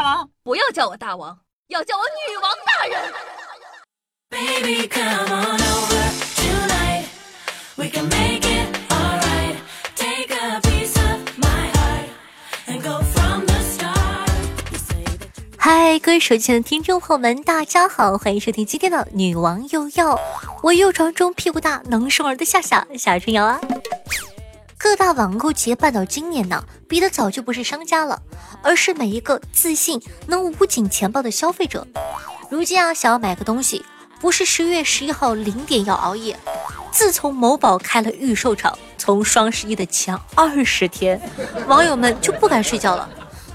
大王，不要叫我大王，要叫我女王大人。Baby, come on over tonight. We can make it alright. Take a piece of my heart and go from the start. 嗨，各位手机前的听众朋友们，大家好，欢迎收听今天的《女王又要》，我又床中屁股大能生儿的夏夏夏春瑶啊。各大网购企业办到今年呢，比的早就不是商家了，而是每一个自信能捂紧钱包的消费者。如今啊，想要买个东西。不是十月十一号零点要熬夜。自从某宝开了预售场，从双十一的前二十天，网友们就不敢睡觉了。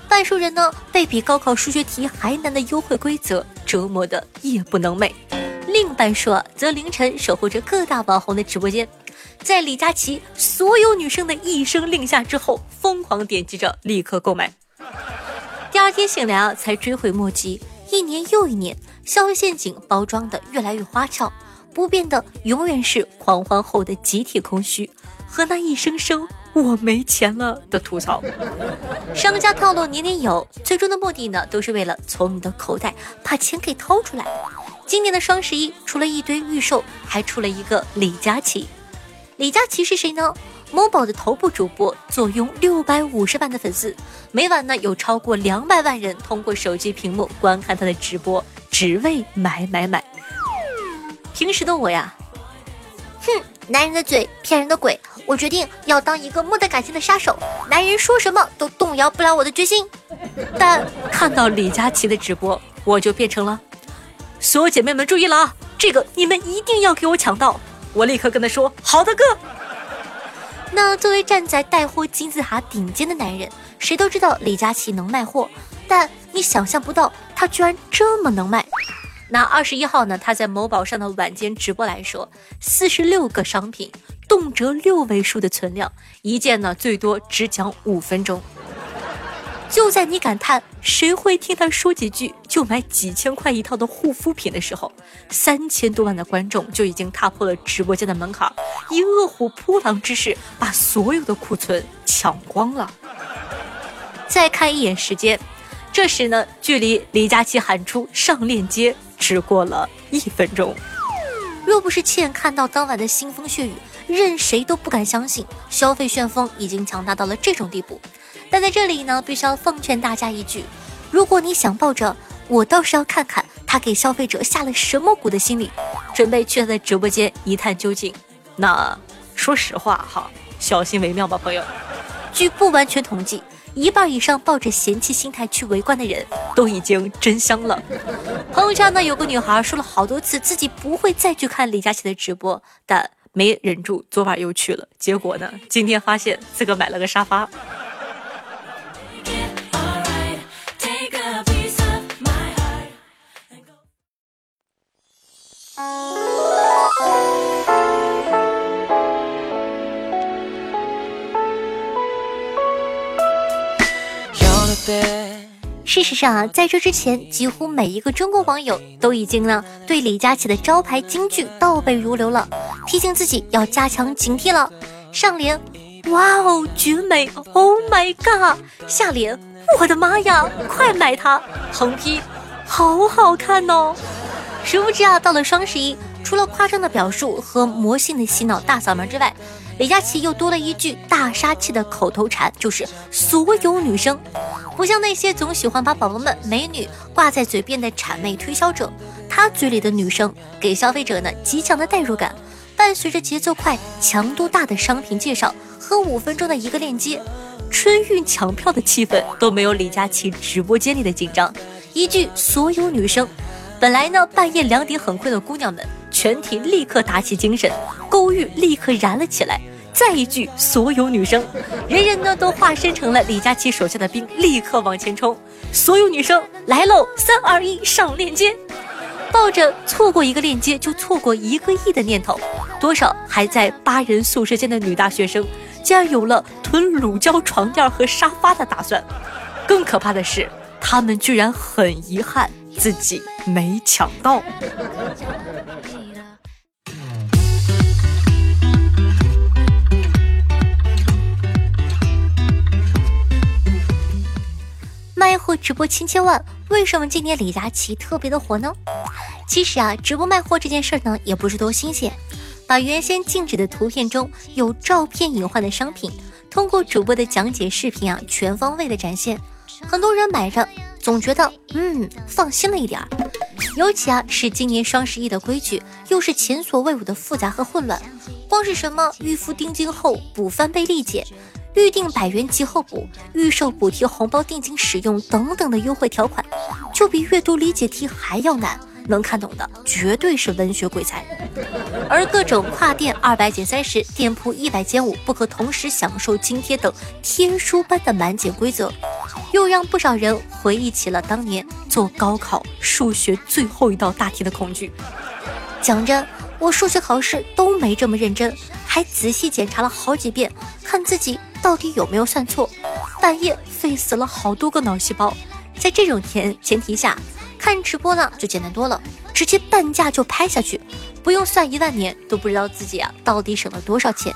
半数人呢，被比高考数学题还难的优惠规则折磨的夜不能寐；另半数则凌晨守候着各大网红的直播间，在李佳琦所有女生的一声令下之后，疯狂点击着立刻购买。第二天醒来啊，才追悔莫及。一年又一年。消费陷阱包装的越来越花俏，不变的永远是狂欢后的集体空虚和那一声声“我没钱了”的吐槽。商家套路年年有，最终的目的呢，都是为了从你的口袋把钱给掏出来。今年的双十一，除了一堆预售，还出了一个李佳琦。李佳琦是谁呢？某宝的头部主播，坐拥六百五十万的粉丝，每晚呢有超过两百万人通过手机屏幕观看他的直播。只为买买买！平时的我呀，哼，男人的嘴骗人的鬼。我决定要当一个没得感情的杀手，男人说什么都动摇不了我的决心。但看到李佳琦的直播，我就变成了所有姐妹们注意了啊，这个你们一定要给我抢到！我立刻跟他说：“好的，哥。”那作为站在带货金字塔顶尖的男人，谁都知道李佳琦能卖货，但你想象不到。他居然这么能卖！那二十一号呢，他在某宝上的晚间直播来说，四十六个商品，动辄六位数的存量，一件呢最多只讲五分钟。就在你感叹谁会听他说几句就买几千块一套的护肤品的时候，三千多万的观众就已经踏破了直播间的门槛，以饿虎扑狼之势把所有的库存抢光了。再看一眼时间。这时呢，距离李佳琦喊出上链接只过了一分钟。若不是亲眼看到当晚的腥风血雨，任谁都不敢相信消费旋风已经强大到了这种地步。但在这里呢，必须要奉劝大家一句：如果你想抱着我倒是要看看他给消费者下了什么蛊的心理，准备去他的直播间一探究竟，那说实话哈，小心为妙吧，朋友。据不完全统计。一半以上抱着嫌弃心态去围观的人都已经真香了。朋友圈呢有个女孩说了好多次自己不会再去看李佳琦的直播，但没忍住昨晚又去了。结果呢，今天发现自个买了个沙发。事实上啊，在这之前，几乎每一个中国网友都已经呢对李佳琦的招牌金句倒背如流了，提醒自己要加强警惕了。上联，哇哦，绝美，Oh my god！下联，我的妈呀，快买它！横批，好好看哦。殊不知啊，到了双十一，除了夸张的表述和魔性的洗脑大嗓门之外，李佳琦又多了一句大杀器的口头禅，就是所有女生，不像那些总喜欢把宝宝们、美女挂在嘴边的谄媚推销者，他嘴里的女生给消费者呢极强的代入感，伴随着节奏快、强度大的商品介绍和五分钟的一个链接，春运抢票的气氛都没有李佳琦直播间里的紧张。一句所有女生，本来呢半夜两点很困的姑娘们。全体立刻打起精神，勾玉立刻燃了起来。再一句，所有女生，人人呢都化身成了李佳琦手下的兵，立刻往前冲。所有女生来喽！三二一，上链接！抱着错过一个链接就错过一个亿的念头，多少还在八人宿舍间的女大学生，竟然有了囤乳胶床垫和沙发的打算。更可怕的是，他们居然很遗憾自己没抢到。卖货直播千千万，为什么今年李佳琦特别的火呢？其实啊，直播卖货这件事呢，也不是多新鲜，把原先静止的图片中有照片隐患的商品，通过主播的讲解视频啊，全方位的展现，很多人买着总觉得嗯放心了一点儿。尤其啊，是今年双十一的规矩又是前所未有的复杂和混乱，光是什么预付定金后补翻倍立减。预定百元即后补、预售补贴红包定金使用等等的优惠条款，就比阅读理解题还要难。能看懂的绝对是文学鬼才。而各种跨店二百减三十、店铺一百减五、不可同时享受津贴等天书般的满减规则，又让不少人回忆起了当年做高考数学最后一道大题的恐惧。讲真，我数学考试都没这么认真，还仔细检查了好几遍，看自己。到底有没有算错？半夜费死了好多个脑细胞。在这种前前提下，看直播呢就简单多了，直接半价就拍下去，不用算一万年都不知道自己啊到底省了多少钱。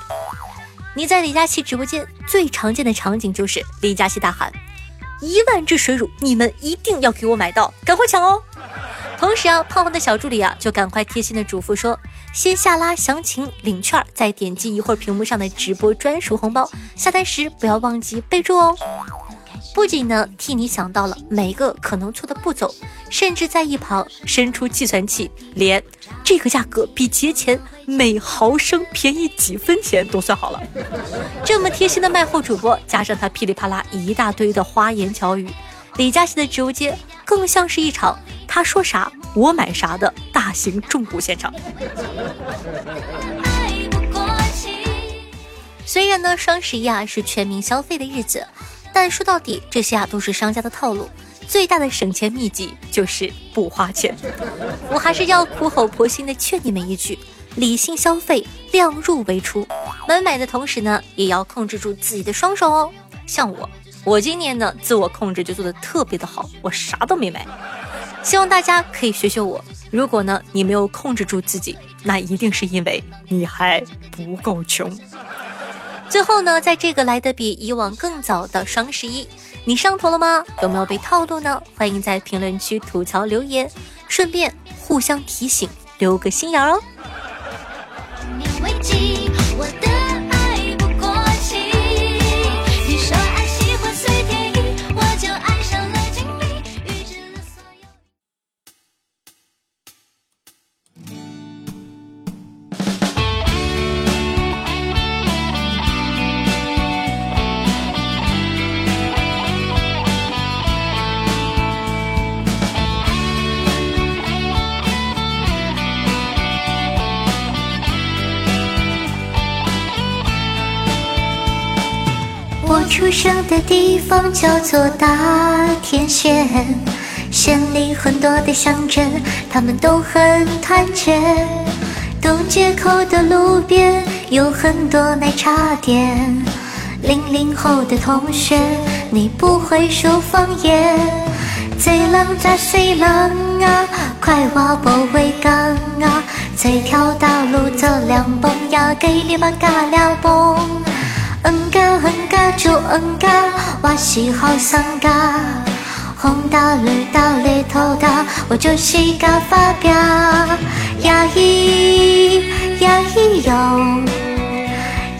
你在李佳琦直播间最常见的场景就是李佳琦大喊：“一万支水乳，你们一定要给我买到，赶快抢哦！”同时啊，胖胖的小助理啊就赶快贴心的嘱咐说。先下拉详情领券，再点击一会儿屏幕上的直播专属红包。下单时不要忘记备注哦。不仅呢替你想到了每个可能错的步骤，甚至在一旁伸出计算器，连这个价格比节前每毫升便宜几分钱都算好了。这么贴心的卖货主播，加上他噼里啪啦一大堆的花言巧语，李佳琦的直播间更像是一场他说啥。我买啥的大型重股现场。虽然呢，双十一啊是全民消费的日子，但说到底，这些啊都是商家的套路。最大的省钱秘籍就是不花钱。我还是要苦口婆心的劝你们一句：理性消费，量入为出。买买的同时呢，也要控制住自己的双手哦。像我，我今年呢自我控制就做的特别的好，我啥都没买。希望大家可以学学我。如果呢，你没有控制住自己，那一定是因为你还不够穷。最后呢，在这个来的比以往更早的双十一，你上头了吗？有没有被套路呢？欢迎在评论区吐槽留言，顺便互相提醒，留个心眼哦。出生的地方叫做大田县，县里很多的乡镇，他们都很团结。东街口的路边有很多奶茶店。零零后的同学，你不会说方言。最冷在水冷啊，快挖保卫岗啊，这条大路走两蹦呀，给你们嘎了蹦。嗯嘎嗯嘎就嗯嘎，我喜好三嘎，红哒绿哒里头哒，我就是嘎发表。呀咿呀咿哟，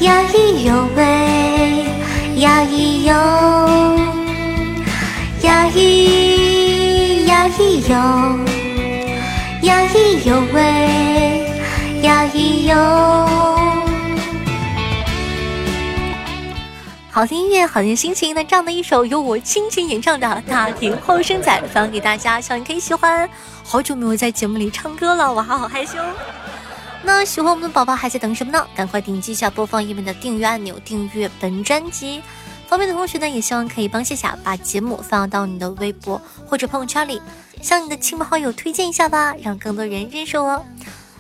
呀咿哟喂，呀咿哟，呀咿呀咿哟，呀咿哟喂，呀咿哟。好听音乐，好听心情。那这样的一首由我倾情演唱的《大庭后生仔》放给大家，希望你可以喜欢。好久没有在节目里唱歌了，我还好害羞。那喜欢我们的宝宝还在等什么呢？赶快点击一下播放页面的订阅按钮，订阅本专辑。方便的同学呢，也希望可以帮夏夏把节目发到你的微博或者朋友圈里，向你的亲朋好友推荐一下吧，让更多人认识我。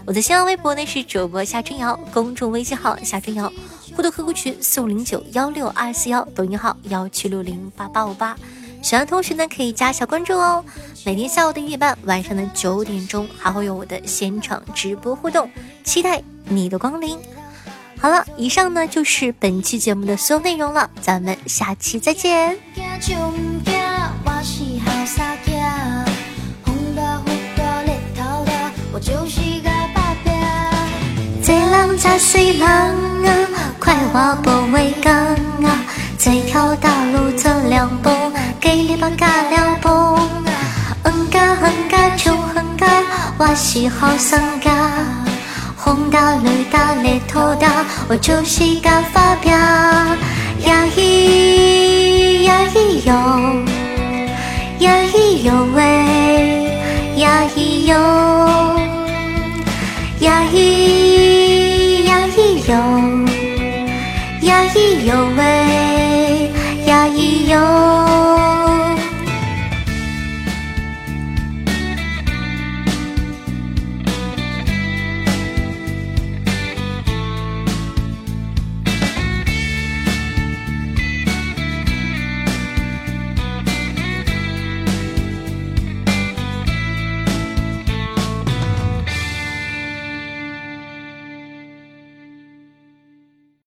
我的新浪微博呢是主播夏春瑶，公众微信号夏春瑶。互动 QQ 群四五零九幺六二四幺，抖音号幺七六零八八五八，喜欢的同学呢可以加一下关注哦。每天下午的一点半，晚上的九点钟还会有我的现场直播互动，期待你的光临。好了，以上呢就是本期节目的所有内容了，咱们下期再见。我是好傻仔，风大雨大日头大，我就是甲打拼。这人才是人啊，快活不为刚啊，这条大路走两步，给你把嘎两步。嗯嘎嗯嘎就嗯嘎，我是好商家。红的绿大日头的，我就是敢发飙。呀咿呀咿哟，呀咿哟喂，呀咿哟，呀咿呀咿哟。